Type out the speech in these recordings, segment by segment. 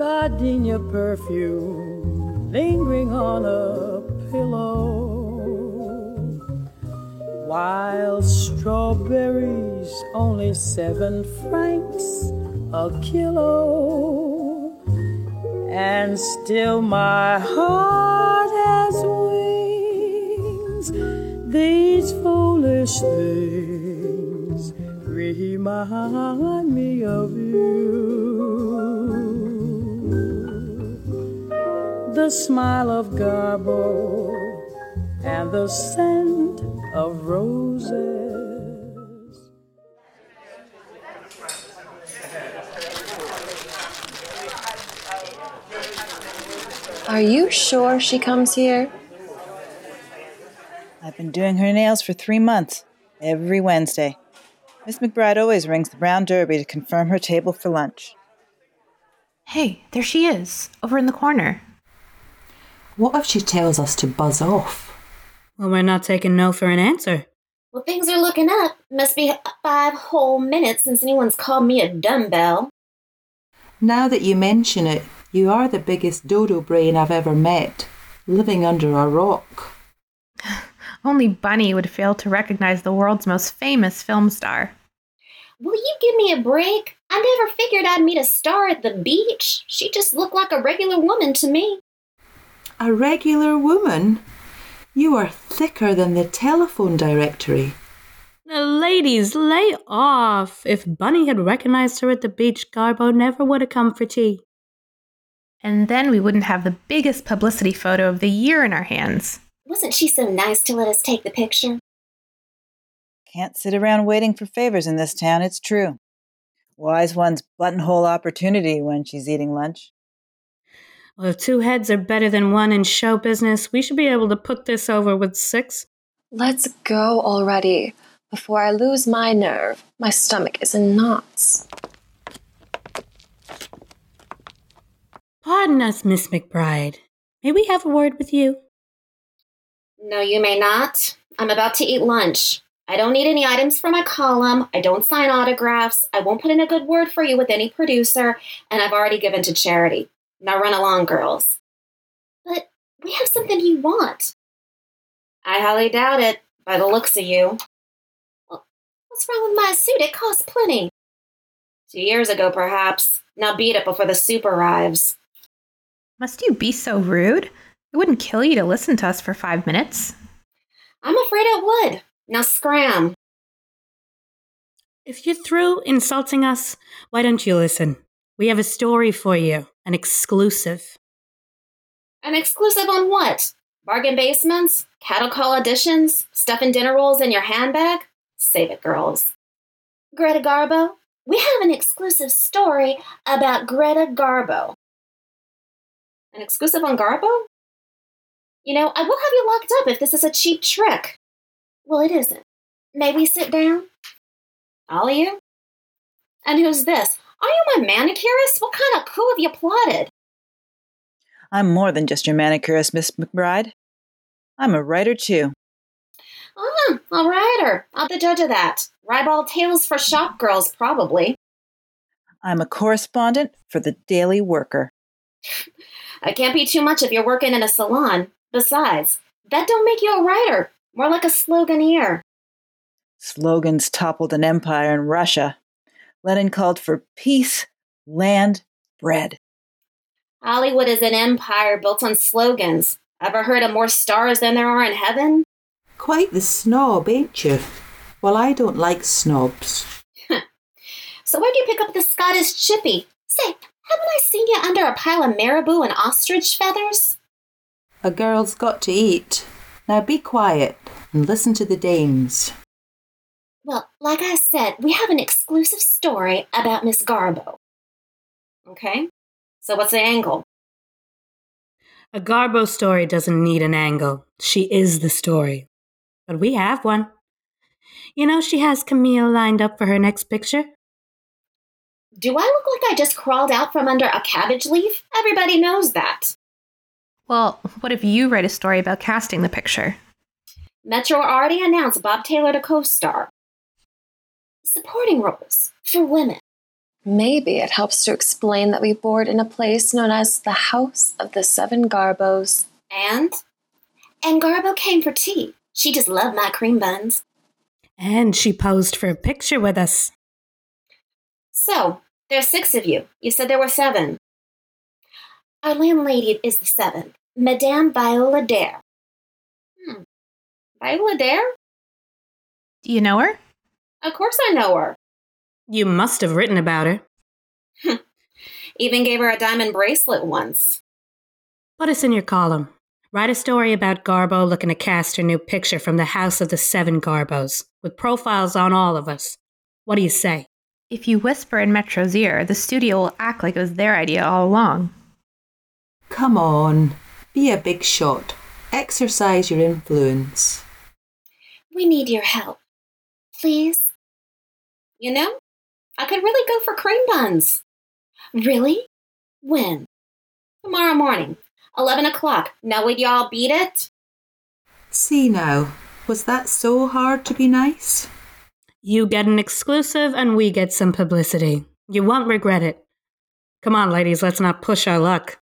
gardenia perfume lingering on a pillow. While strawberries only seven francs a kilo. And still my heart has wings. These foolish things remind me of you. The smile of Garbo and the scent of roses. Are you sure she comes here? I've been doing her nails for three months, every Wednesday. Miss McBride always rings the Brown Derby to confirm her table for lunch. Hey, there she is, over in the corner. What if she tells us to buzz off? Well, we're not taking no for an answer. Well, things are looking up. Must be five whole minutes since anyone's called me a dumbbell. Now that you mention it, you are the biggest dodo brain I've ever met, living under a rock. Only Bunny would fail to recognize the world's most famous film star. Will you give me a break? I never figured I'd meet a star at the beach. She just looked like a regular woman to me. A regular woman? You are thicker than the telephone directory. The ladies, lay off. If Bunny had recognized her at the beach, Garbo never would have come for tea. And then we wouldn't have the biggest publicity photo of the year in our hands. Wasn't she so nice to let us take the picture? Can't sit around waiting for favors in this town, it's true. Wise one's buttonhole opportunity when she's eating lunch. Well, if two heads are better than one in show business, we should be able to put this over with six. Let's go already before I lose my nerve. My stomach is in knots. Pardon us, Miss McBride. May we have a word with you? No, you may not. I'm about to eat lunch. I don't need any items for my column. I don't sign autographs. I won't put in a good word for you with any producer, and I've already given to charity. Now run along, girls. But we have something you want. I highly doubt it, by the looks of you. Well, what's wrong with my suit? It costs plenty. Two years ago, perhaps. Now beat it before the soup arrives. Must you be so rude? It wouldn't kill you to listen to us for five minutes. I'm afraid it would. Now scram. If you're through insulting us, why don't you listen? We have a story for you, an exclusive. An exclusive on what? Bargain basements? Cattle call auditions? Stuffing dinner rolls in your handbag? Save it, girls. Greta Garbo, we have an exclusive story about Greta Garbo. An exclusive on Garbo? You know, I will have you locked up if this is a cheap trick. Well, it isn't. May we sit down? All of you? And who's this? Are you my manicurist? What kind of coup have you plotted? I'm more than just your manicurist, Miss McBride. I'm a writer, too. Ah, a writer. I'm the judge of that. Ribald tales for shop girls, probably. I'm a correspondent for the Daily Worker. I can't be too much if you're working in a salon. Besides, that don't make you a writer. More like a sloganeer. Slogans toppled an empire in Russia. Lenin called for peace, land, bread. Hollywood is an empire built on slogans. Ever heard of more stars than there are in heaven? Quite the snob, ain't you? Well, I don't like snobs. so where'd you pick up the Scottish chippy? Say, haven't I seen you under a pile of marabou and ostrich feathers? A girl's got to eat. Now be quiet and listen to the dames. Well, like I said, we have an exclusive story about Miss Garbo. Okay? So what's the angle? A Garbo story doesn't need an angle. She is the story. But we have one. You know, she has Camille lined up for her next picture. Do I look like I just crawled out from under a cabbage leaf? Everybody knows that. Well, what if you write a story about casting the picture? Metro already announced Bob Taylor to co star. Supporting roles for women. Maybe it helps to explain that we board in a place known as the House of the Seven Garbos. And? And Garbo came for tea. She just loved my cream buns. And she posed for a picture with us. So, there's six of you. You said there were seven. Our landlady is the seventh, Madame Viola Dare. Hmm. Viola Dare? Do you know her? Of course I know her. You must have written about her. Even gave her a diamond bracelet once. Put us in your column. Write a story about Garbo looking to cast her new picture from the House of the Seven Garbos, with profiles on all of us. What do you say? If you whisper in Metro's ear, the studio will act like it was their idea all along. Come on, be a big shot. Exercise your influence. We need your help. Please? You know, I could really go for cream buns. Really? When? Tomorrow morning, 11 o'clock. Now, would y'all beat it? See now, was that so hard to be nice? You get an exclusive and we get some publicity. You won't regret it. Come on, ladies, let's not push our luck.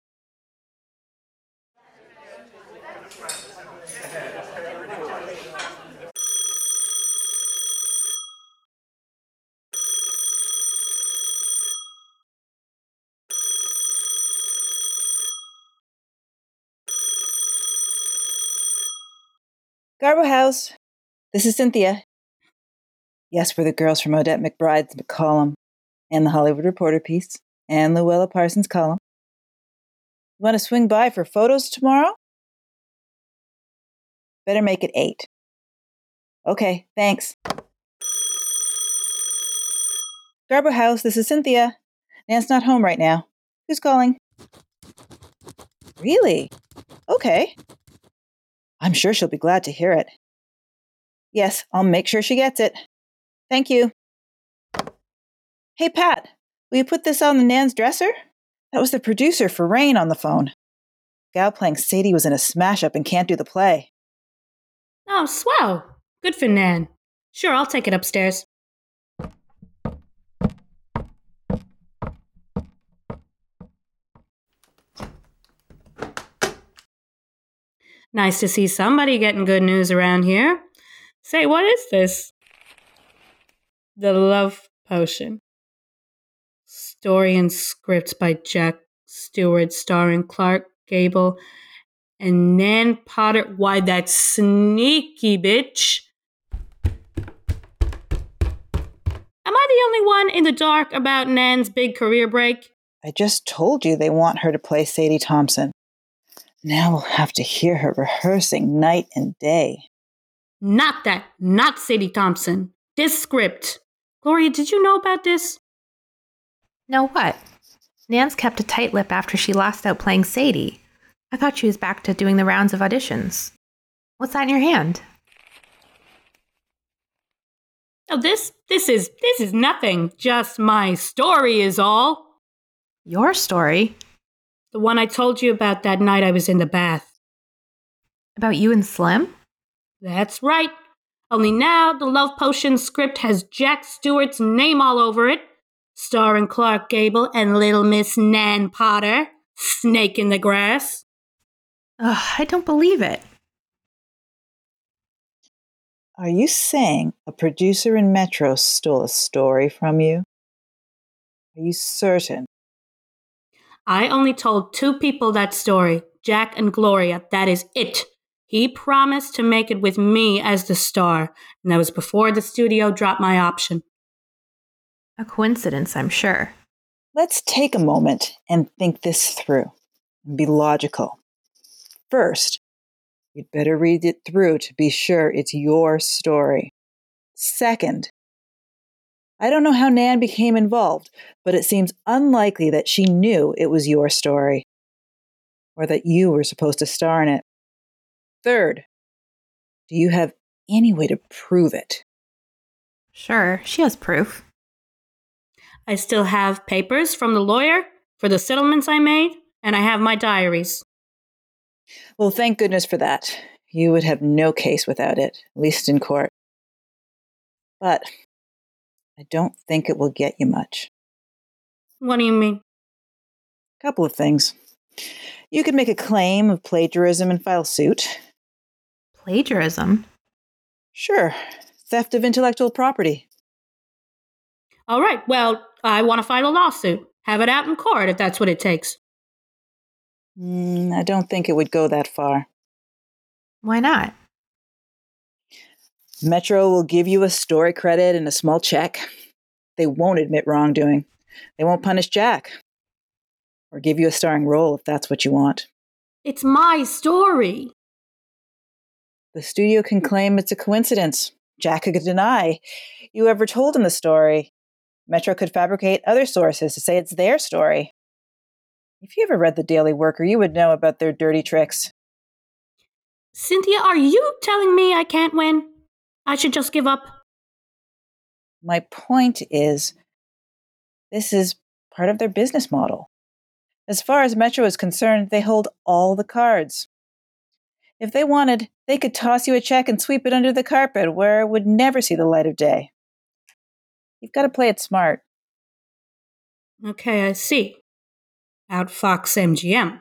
Garbo House. This is Cynthia. Yes, we're the girls from Odette McBride's column and the Hollywood Reporter piece and Louella Parsons' column. You want to swing by for photos tomorrow? Better make it eight. Okay, thanks. Garbo House, this is Cynthia. Nan's not home right now. Who's calling? Really? Okay. I'm sure she'll be glad to hear it. Yes, I'll make sure she gets it. Thank you. Hey, Pat, will you put this on the Nan's dresser? That was the producer for Rain on the phone. Gal playing Sadie was in a smash up and can't do the play. Oh, swell. Good for Nan. Sure, I'll take it upstairs. Nice to see somebody getting good news around here. Say, what is this? The Love Potion. Story and script by Jack Stewart, starring Clark Gable and Nan Potter. Why, that sneaky bitch. Am I the only one in the dark about Nan's big career break? I just told you they want her to play Sadie Thompson. Now we'll have to hear her rehearsing night and day. Not that, not Sadie Thompson. This script. Gloria, did you know about this? Know what? Nan's kept a tight lip after she lost out playing Sadie. I thought she was back to doing the rounds of auditions. What's that in your hand? Oh, this this is this is nothing. Just my story is all. Your story? The one I told you about that night I was in the bath. About you and Slim? That's right. Only now the Love Potion script has Jack Stewart's name all over it, starring Clark Gable and Little Miss Nan Potter, Snake in the Grass. Ugh, I don't believe it. Are you saying a producer in Metro stole a story from you? Are you certain? I only told two people that story Jack and Gloria. That is it. He promised to make it with me as the star, and that was before the studio dropped my option. A coincidence, I'm sure. Let's take a moment and think this through and be logical. First, you'd better read it through to be sure it's your story. Second, I don't know how Nan became involved, but it seems unlikely that she knew it was your story or that you were supposed to star in it. Third, do you have any way to prove it? Sure, she has proof. I still have papers from the lawyer for the settlements I made, and I have my diaries. Well, thank goodness for that. You would have no case without it, at least in court. But I don't think it will get you much. What do you mean? A Couple of things. You could make a claim of plagiarism and file suit. Plagiarism? Sure, theft of intellectual property. All right, well, I want to file a lawsuit. Have it out in court if that's what it takes. Mm, I don't think it would go that far. Why not? Metro will give you a story credit and a small check. They won't admit wrongdoing. They won't punish Jack. Or give you a starring role if that's what you want. It's my story. The studio can claim it's a coincidence. Jack could deny you ever told him the story. Metro could fabricate other sources to say it's their story. If you ever read The Daily Worker, you would know about their dirty tricks. Cynthia, are you telling me I can't win? I should just give up? My point is, this is part of their business model. As far as Metro is concerned, they hold all the cards. If they wanted, they could toss you a check and sweep it under the carpet where it would never see the light of day. You've got to play it smart. Okay, I see. Outfox MGM.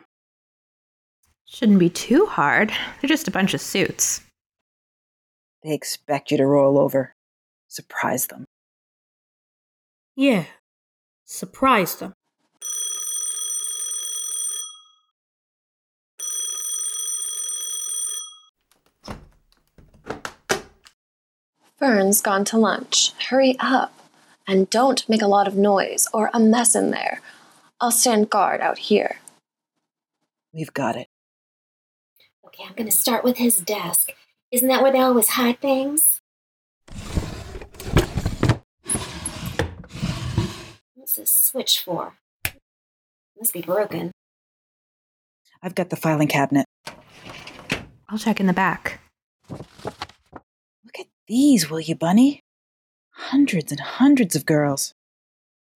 Shouldn't be too hard. They're just a bunch of suits. They expect you to roll over. Surprise them. Yeah. Surprise them. Fern's gone to lunch. Hurry up. And don't make a lot of noise or a mess in there. I'll stand guard out here. We've got it. Okay, I'm gonna start with his desk. Isn't that where they always hide things? What's this switch for? Must be broken. I've got the filing cabinet. I'll check in the back. Look at these, will you, Bunny? Hundreds and hundreds of girls.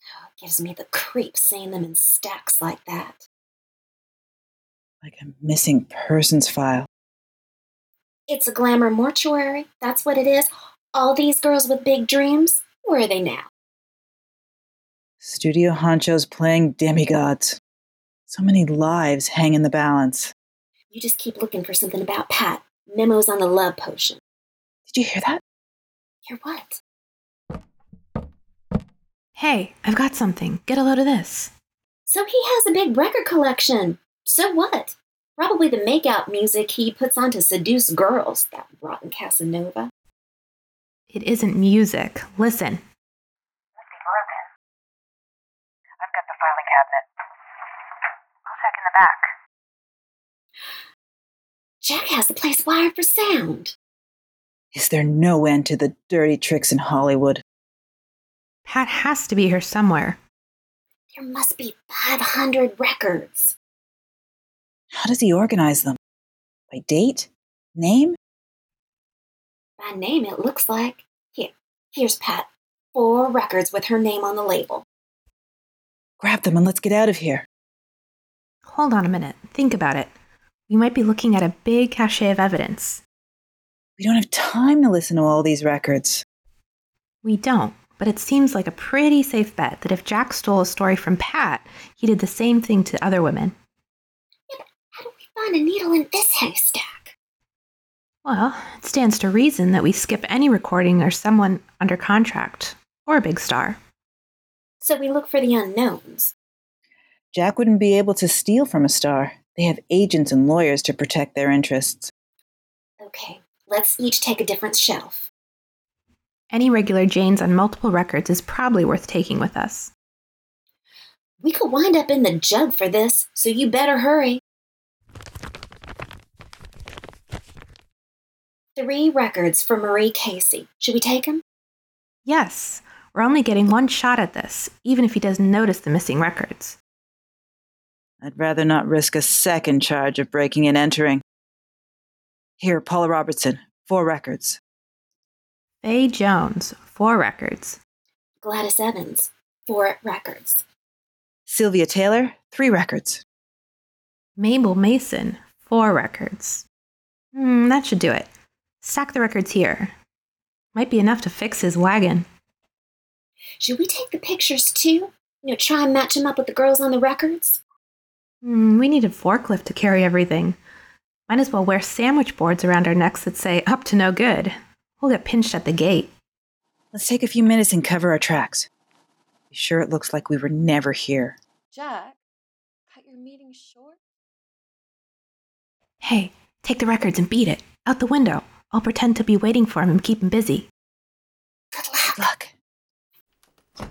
Oh, it gives me the creeps seeing them in stacks like that. Like a missing persons file. It's a glamour mortuary. That's what it is. All these girls with big dreams. Where are they now? Studio honchos playing demigods. So many lives hang in the balance. You just keep looking for something about Pat. Memos on the love potion. Did you hear that? Hear what? Hey, I've got something. Get a load of this. So he has a big record collection. So what? Probably the makeout music he puts on to seduce girls, that rotten Casanova. It isn't music. Listen. Must be broken. I've got the filing cabinet. I'll check in the back. Jack has the place wired for sound. Is there no end to the dirty tricks in Hollywood? Pat has to be here somewhere. There must be 500 records. How does he organize them? By date? Name? By name, it looks like. Here, here's Pat. Four records with her name on the label. Grab them and let's get out of here. Hold on a minute. Think about it. We might be looking at a big cache of evidence. We don't have time to listen to all these records. We don't, but it seems like a pretty safe bet that if Jack stole a story from Pat, he did the same thing to other women. How find a needle in this haystack? Well, it stands to reason that we skip any recording or someone under contract, or a big star. So we look for the unknowns. Jack wouldn't be able to steal from a star. They have agents and lawyers to protect their interests. Okay, let's each take a different shelf. Any regular Janes on multiple records is probably worth taking with us. We could wind up in the jug for this, so you better hurry. Three records for Marie Casey. Should we take them? Yes, we're only getting one shot at this, even if he doesn't notice the missing records. I'd rather not risk a second charge of breaking and entering. Here, Paula Robertson, four records. Faye Jones, four records. Gladys Evans, four records. Sylvia Taylor, three records. Mabel Mason, four records. Hmm, that should do it. Stack the records here. Might be enough to fix his wagon. Should we take the pictures too? You know, try and match him up with the girls on the records? Mm, we need a forklift to carry everything. Might as well wear sandwich boards around our necks that say up to no good. We'll get pinched at the gate. Let's take a few minutes and cover our tracks. Be sure it looks like we were never here. Jack, cut your meeting short? Hey, take the records and beat it. Out the window. I'll pretend to be waiting for him and keep him busy. Good luck. Look.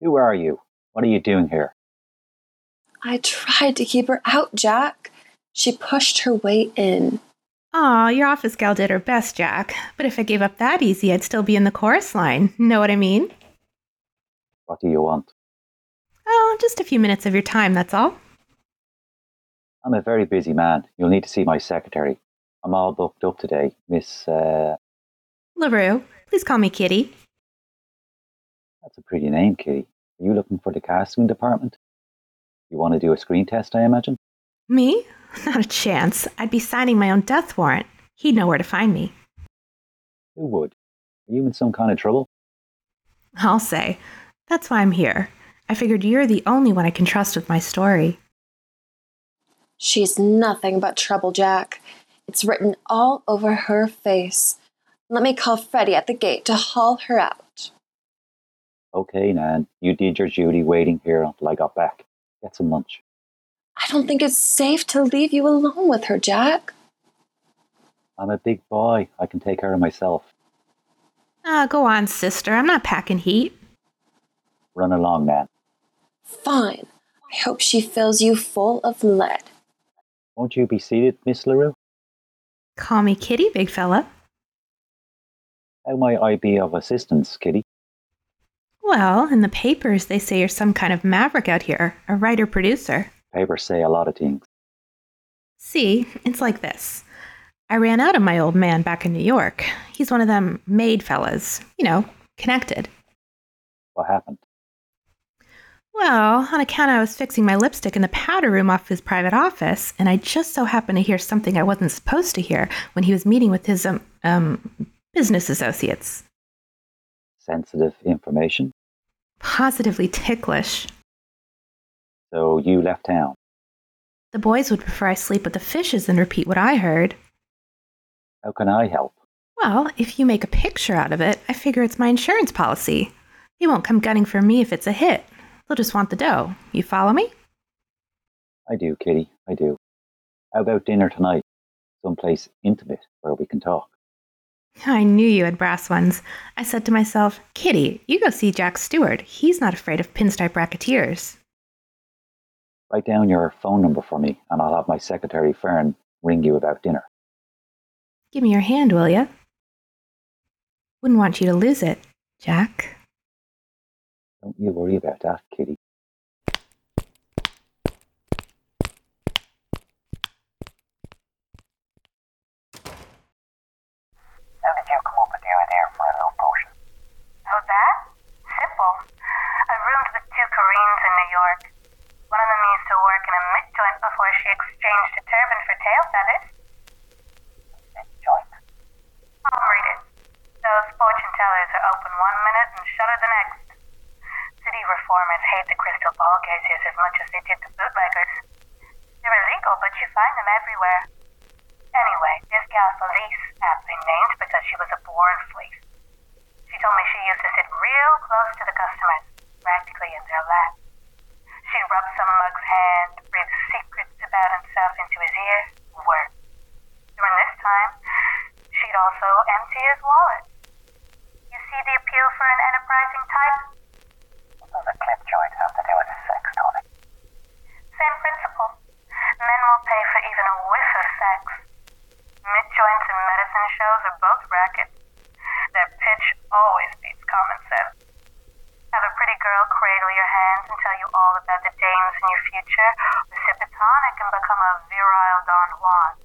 Who are you? What are you doing here? I tried to keep her out, Jack. She pushed her way in. Aw, your office gal did her best, Jack. But if I gave up that easy, I'd still be in the chorus line. Know what I mean? What do you want? Oh, just a few minutes of your time, that's all. I'm a very busy man. You'll need to see my secretary. I'm all booked up today, Miss. Uh, LaRue, please call me Kitty. that's a pretty name, Kitty. Are you looking for the casting department? You want to do a screen test, I imagine? Me? Not a chance. I'd be signing my own death warrant. He'd know where to find me. Who would? Are you in some kind of trouble? I'll say. That's why I'm here. I figured you're the only one I can trust with my story. She's nothing but trouble, Jack. It's written all over her face. Let me call Freddie at the gate to haul her out. Okay, Nan. You did your duty waiting here until I got back. Get some lunch. I don't think it's safe to leave you alone with her, Jack. I'm a big boy. I can take care of myself. Ah, go on, sister. I'm not packing heat. Run along, Nan. Fine. I hope she fills you full of lead. Won't you be seated, Miss LaRue? Call me Kitty, big fella. How might I be of assistance, Kitty? Well, in the papers, they say you're some kind of maverick out here, a writer producer. Papers say a lot of things. See, it's like this. I ran out of my old man back in New York. He's one of them made fellas, you know, connected. What happened? Well, on account I was fixing my lipstick in the powder room off his private office, and I just so happened to hear something I wasn't supposed to hear when he was meeting with his um, um business associates. Sensitive information. Positively ticklish. So you left town. The boys would prefer I sleep with the fishes than repeat what I heard. How can I help? Well, if you make a picture out of it, I figure it's my insurance policy. They won't come gunning for me if it's a hit. They'll just want the dough. You follow me? I do, Kitty. I do. How about dinner tonight? Someplace intimate where we can talk. I knew you had brass ones. I said to myself, Kitty, you go see Jack Stewart. He's not afraid of pinstripe racketeers. Write down your phone number for me, and I'll have my secretary Fern ring you about dinner. Give me your hand, will you? Wouldn't want you to lose it, Jack. Don't you worry about that, Kitty. How did you come up with the idea for a love potion? Oh, that? Simple. I roomed with two chorines in New York. One of them used to work in a mitt joint before she exchanged a turban for tail feathers. Mitt joint. I'll read it. Those fortune tellers are open one minute and shutter the next. Reformers hate the crystal ball gazers as much as they did the bootleggers. They're illegal, but you find them everywhere. Anyway, this gal Felice, aptly named because she was a born fleece. She told me she used to sit real close to the customers, practically in their lap. She'd rub some mug's hand, breathe secrets about himself into his ear, work. During this time, she'd also empty his wallet. You see the appeal for an enterprising type? What does a clip joint have to do with a sex tonic? Same principle. Men will pay for even a whiff of sex. Mitt joints and medicine shows are both rackets. Their pitch always beats common sense. Have a pretty girl cradle your hands and tell you all about the or sip a and become a virile Don Juan.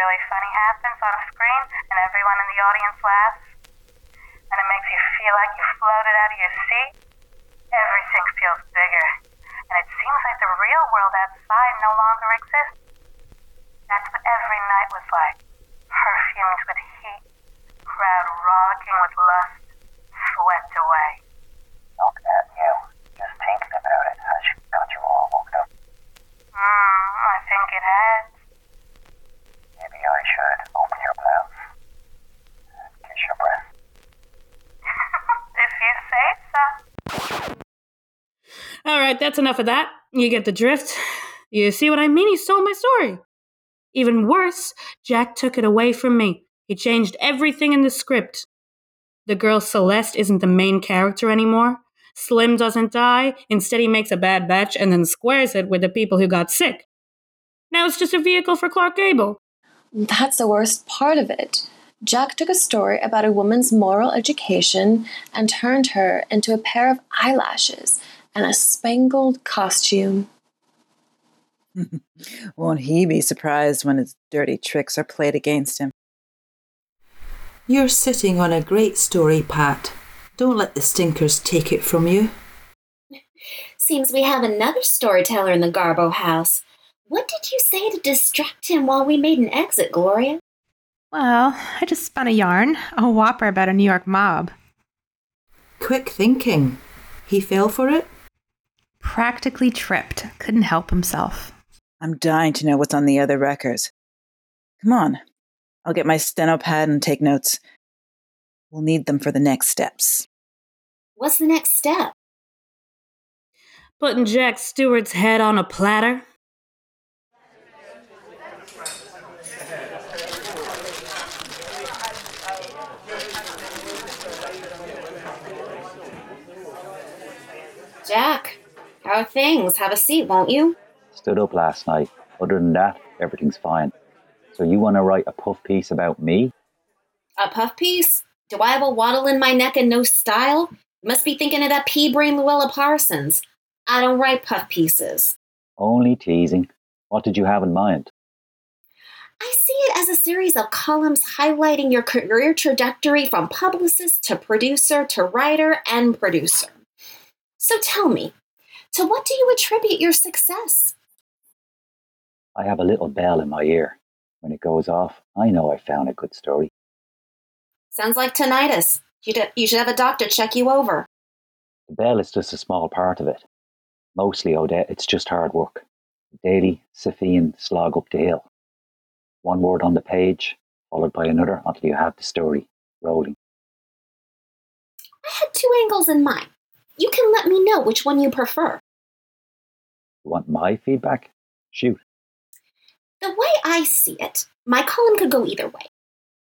really funny happens on a screen and everyone in the audience laughs and it makes you feel like you floated out of your seat, everything feels bigger. And it seems like the real world outside no longer exists. That's enough of that. You get the drift. You see what I mean? He stole my story. Even worse, Jack took it away from me. He changed everything in the script. The girl Celeste isn't the main character anymore. Slim doesn't die. Instead, he makes a bad batch and then squares it with the people who got sick. Now it's just a vehicle for Clark Gable. That's the worst part of it. Jack took a story about a woman's moral education and turned her into a pair of eyelashes and a spangled costume. Won't he be surprised when his dirty tricks are played against him? You're sitting on a great story, Pat. Don't let the stinkers take it from you. Seems we have another storyteller in the Garbo house. What did you say to distract him while we made an exit, Gloria? Well, I just spun a yarn, a whopper about a New York mob. Quick thinking. He fell for it? Practically tripped, couldn't help himself. I'm dying to know what's on the other records. Come on. I'll get my steno pad and take notes. We'll need them for the next steps. What's the next step? Putting Jack Stewart's head on a platter. Jack, how are things? Have a seat, won't you? Stood up last night. Other than that, everything's fine. So you want to write a puff piece about me? A puff piece? Do I have a waddle in my neck and no style? You must be thinking of that pea brain Louella Parsons. I don't write puff pieces. Only teasing. What did you have in mind? I see it as a series of columns highlighting your career trajectory from publicist to producer to writer and producer. So tell me, to what do you attribute your success? I have a little bell in my ear. When it goes off, I know I found a good story. Sounds like tinnitus. You should have a doctor check you over. The bell is just a small part of it. Mostly, Odette, it's just hard work. Daily, Sisyphean slog up the hill. One word on the page, followed by another until you have the story rolling. I had two angles in mind. You can let me know which one you prefer. Want my feedback? Shoot. The way I see it, my column could go either way.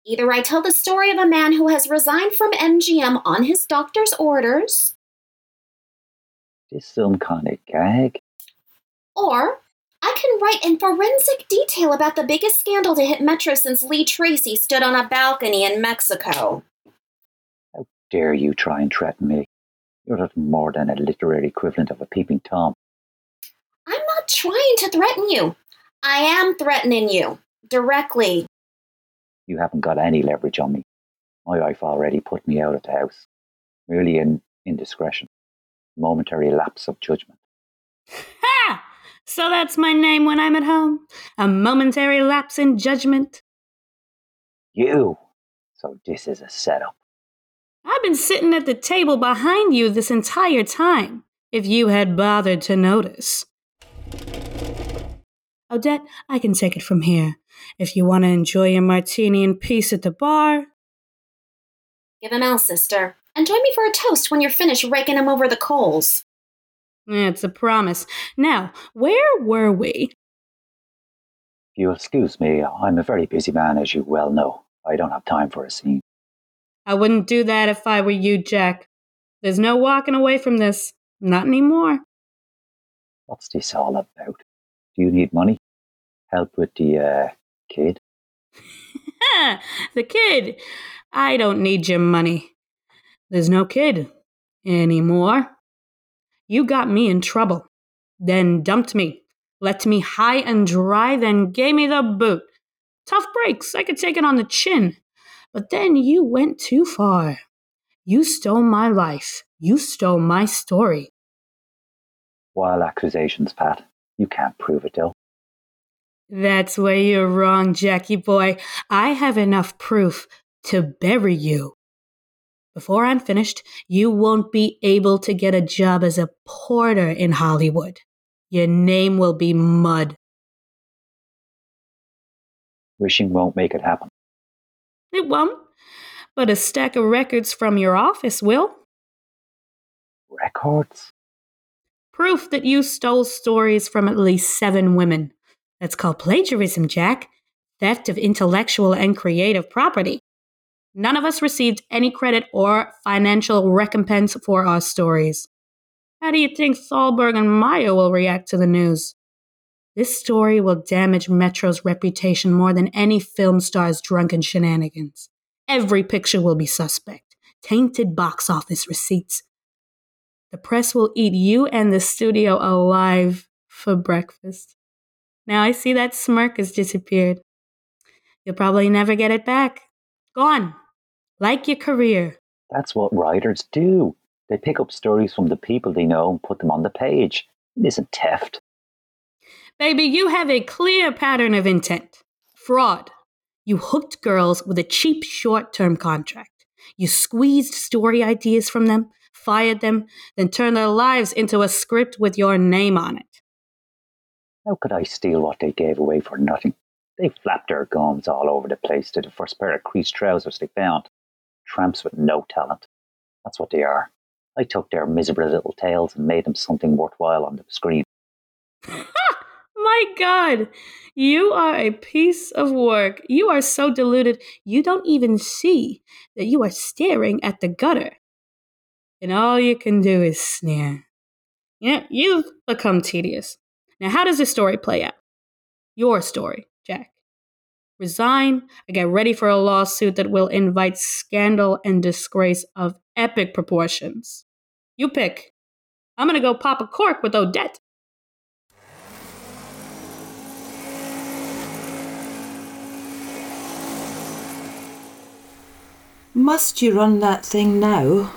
Either I tell the story of a man who has resigned from MGM on his doctor's orders, This some kind of gag? or I can write in forensic detail about the biggest scandal to hit Metro since Lee Tracy stood on a balcony in Mexico. How dare you try and threaten me? You're nothing more than a literary equivalent of a peeping Tom. I'm not trying to threaten you. I am threatening you directly. You haven't got any leverage on me. My wife already put me out of the house. Merely an indiscretion. Momentary lapse of judgment. Ha! So that's my name when I'm at home? A momentary lapse in judgment? You! So this is a setup. I've been sitting at the table behind you this entire time, if you had bothered to notice. Odette, I can take it from here. If you want to enjoy your martini in peace at the bar, Give him out, sister. And join me for a toast when you're finished raking him over the coals. it's a promise. Now, where were we? If you'll excuse me, I'm a very busy man, as you well know. I don't have time for a scene. I wouldn't do that if I were you, Jack. There's no walking away from this. Not anymore. What's this all about? Do you need money? Help with the, uh, kid? the kid. I don't need your money. There's no kid anymore. You got me in trouble, then dumped me, left me high and dry, then gave me the boot. Tough breaks, I could take it on the chin. But then you went too far. You stole my life, You stole my story. Wild accusations, Pat. You can't prove it, though. That's where you're wrong, Jackie boy. I have enough proof to bury you. Before I'm finished, you won't be able to get a job as a porter in Hollywood. Your name will be mud. Wishing won't make it happen. It won't, but a stack of records from your office will. Records? Proof that you stole stories from at least seven women. That's called plagiarism, Jack. Theft of intellectual and creative property. None of us received any credit or financial recompense for our stories. How do you think Thalberg and Mayer will react to the news? This story will damage Metro's reputation more than any film star's drunken shenanigans. Every picture will be suspect, tainted box office receipts. The press will eat you and the studio alive for breakfast. Now I see that smirk has disappeared. You'll probably never get it back. Gone. Like your career. That's what writers do. They pick up stories from the people they know and put them on the page. It isn't theft. Baby, you have a clear pattern of intent fraud. You hooked girls with a cheap short term contract. You squeezed story ideas from them, fired them, then turned their lives into a script with your name on it. How could I steal what they gave away for nothing? They flapped their gums all over the place to the first pair of creased trousers they found. Tramps with no talent. That's what they are. I took their miserable little tales and made them something worthwhile on the screen. My God, you are a piece of work. You are so deluded, you don't even see that you are staring at the gutter. And all you can do is sneer. Yeah, you've become tedious. Now, how does this story play out? Your story, Jack. Resign or get ready for a lawsuit that will invite scandal and disgrace of epic proportions. You pick. I'm gonna go pop a cork with Odette. Must you run that thing now?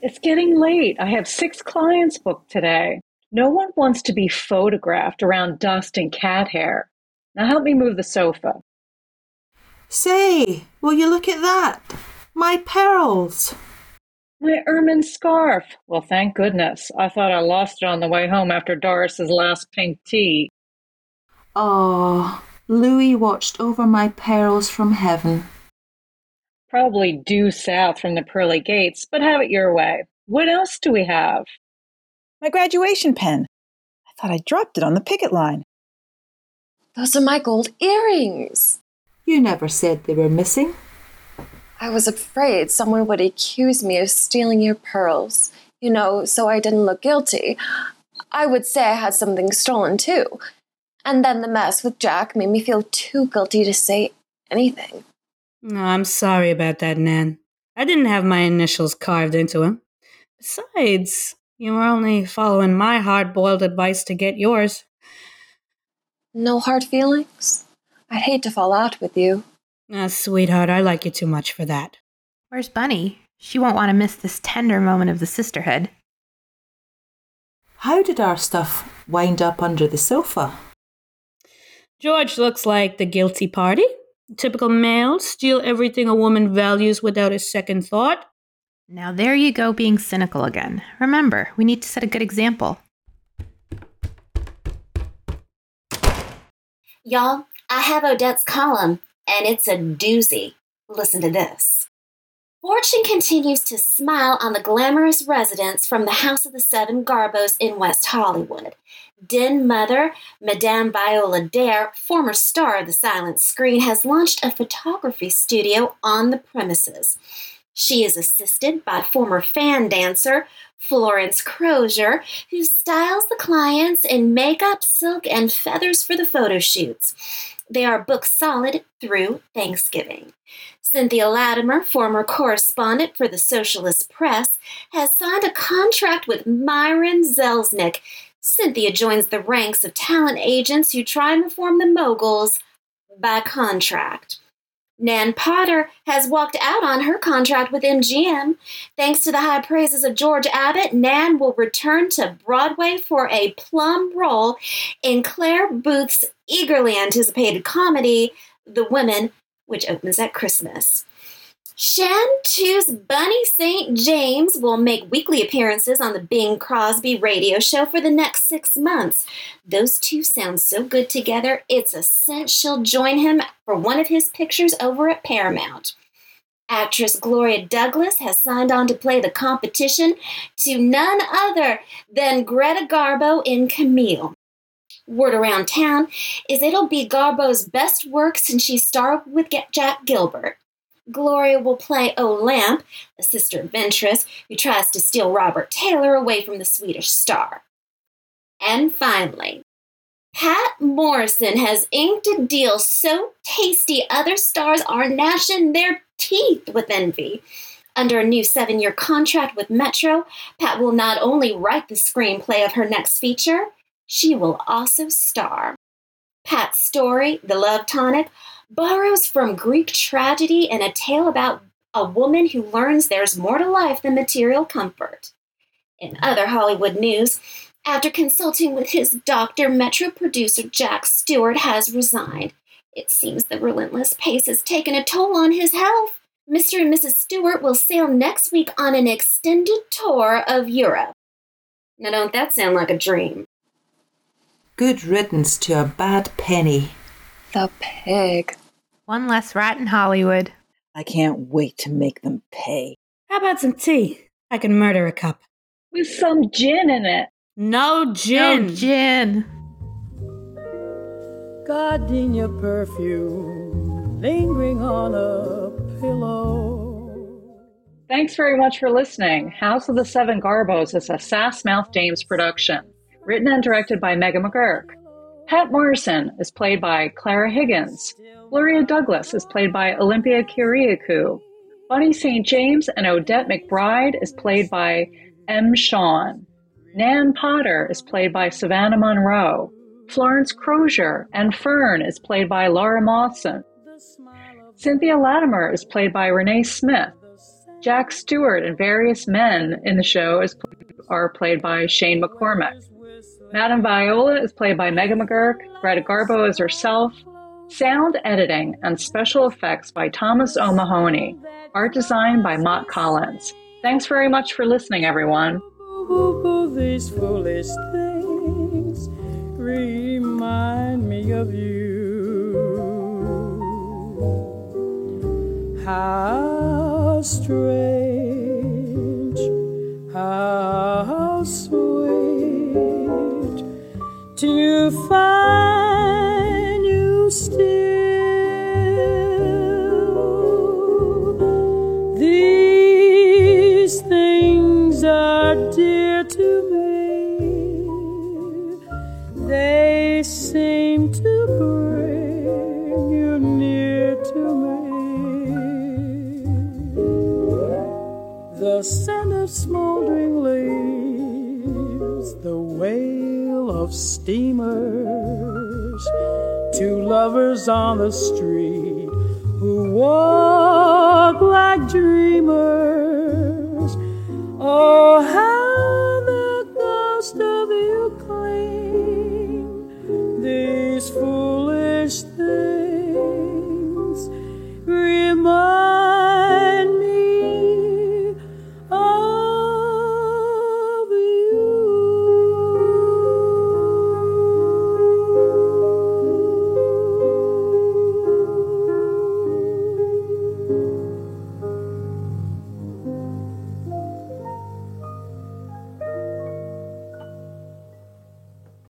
It's getting late. I have six clients booked today. No one wants to be photographed around dust and cat hair. Now help me move the sofa. Say, will you look at that? My pearls. My ermine scarf. Well, thank goodness. I thought I lost it on the way home after Doris's last pink tea. Oh, Louis watched over my pearls from heaven. Probably due south from the pearly gates, but have it your way. What else do we have? My graduation pen. I thought I dropped it on the picket line. Those are my gold earrings. You never said they were missing. I was afraid someone would accuse me of stealing your pearls, you know, so I didn't look guilty. I would say I had something stolen too. And then the mess with Jack made me feel too guilty to say anything. No, I'm sorry about that, Nan. I didn't have my initials carved into him. Besides, you were only following my hard boiled advice to get yours. No hard feelings? I'd hate to fall out with you. Ah, sweetheart, I like you too much for that. Where's Bunny? She won't want to miss this tender moment of the sisterhood. How did our stuff wind up under the sofa? George looks like the guilty party. Typical male, steal everything a woman values without a second thought. Now, there you go, being cynical again. Remember, we need to set a good example. Y'all, I have Odette's column, and it's a doozy. Listen to this. Fortune continues to smile on the glamorous residents from the House of the Seven Garbos in West Hollywood. Den mother, Madame Viola Dare, former star of the silent screen, has launched a photography studio on the premises. She is assisted by former fan dancer Florence Crozier, who styles the clients in makeup, silk, and feathers for the photo shoots. They are booked solid through Thanksgiving. Cynthia Latimer, former correspondent for the Socialist Press, has signed a contract with Myron Selznick. Cynthia joins the ranks of talent agents who try and reform the moguls by contract. Nan Potter has walked out on her contract with MGM. Thanks to the high praises of George Abbott, Nan will return to Broadway for a plum role in Clare Boothe's eagerly anticipated comedy, The Women, which opens at Christmas. Chanteuse Bunny St. James will make weekly appearances on the Bing Crosby radio show for the next six months. Those two sound so good together, it's essential join him for one of his pictures over at Paramount. Actress Gloria Douglas has signed on to play the competition to none other than Greta Garbo in Camille. Word around town is it'll be Garbo's best work since she starred with Jack Gilbert. Gloria will play oh, Olympe, a sister adventuress who tries to steal Robert Taylor away from the Swedish star. And finally, Pat Morrison has inked a deal so tasty other stars are gnashing their teeth with envy. Under a new seven year contract with Metro, Pat will not only write the screenplay of her next feature, she will also star. Pat's story, The Love Tonic, borrows from Greek tragedy and a tale about a woman who learns there's more to life than material comfort. In other Hollywood news, after consulting with his doctor, Metro producer Jack Stewart has resigned. It seems the relentless pace has taken a toll on his health. Mr. and Mrs. Stewart will sail next week on an extended tour of Europe. Now, don't that sound like a dream? Good riddance to a bad penny. The pig. One less rat in Hollywood. I can't wait to make them pay. How about some tea? I can murder a cup. With some gin in it. No gin. No gin. Gardenia perfume lingering on a pillow. Thanks very much for listening. House of the Seven Garbos is a Sass Mouth Dames production, written and directed by Meghan McGurk. Pat Morrison is played by Clara Higgins. Gloria Douglas is played by Olympia Kiriakou. Bunny St. James and Odette McBride is played by M. Sean. Nan Potter is played by Savannah Monroe. Florence Crozier and Fern is played by Laura Mawson. Cynthia Latimer is played by Renee Smith. Jack Stewart and various men in the show is, are played by Shane McCormick. Madame Viola is played by Meghan McGurk. Greta Garbo is herself. Sound editing and special effects by Thomas O'Mahony. Art design by Mott Collins. Thanks very much for listening, everyone. These foolish things remind me of you. How strange, how sweet to find you still. Steamers, two lovers on the street who walk like dreamers. Oh,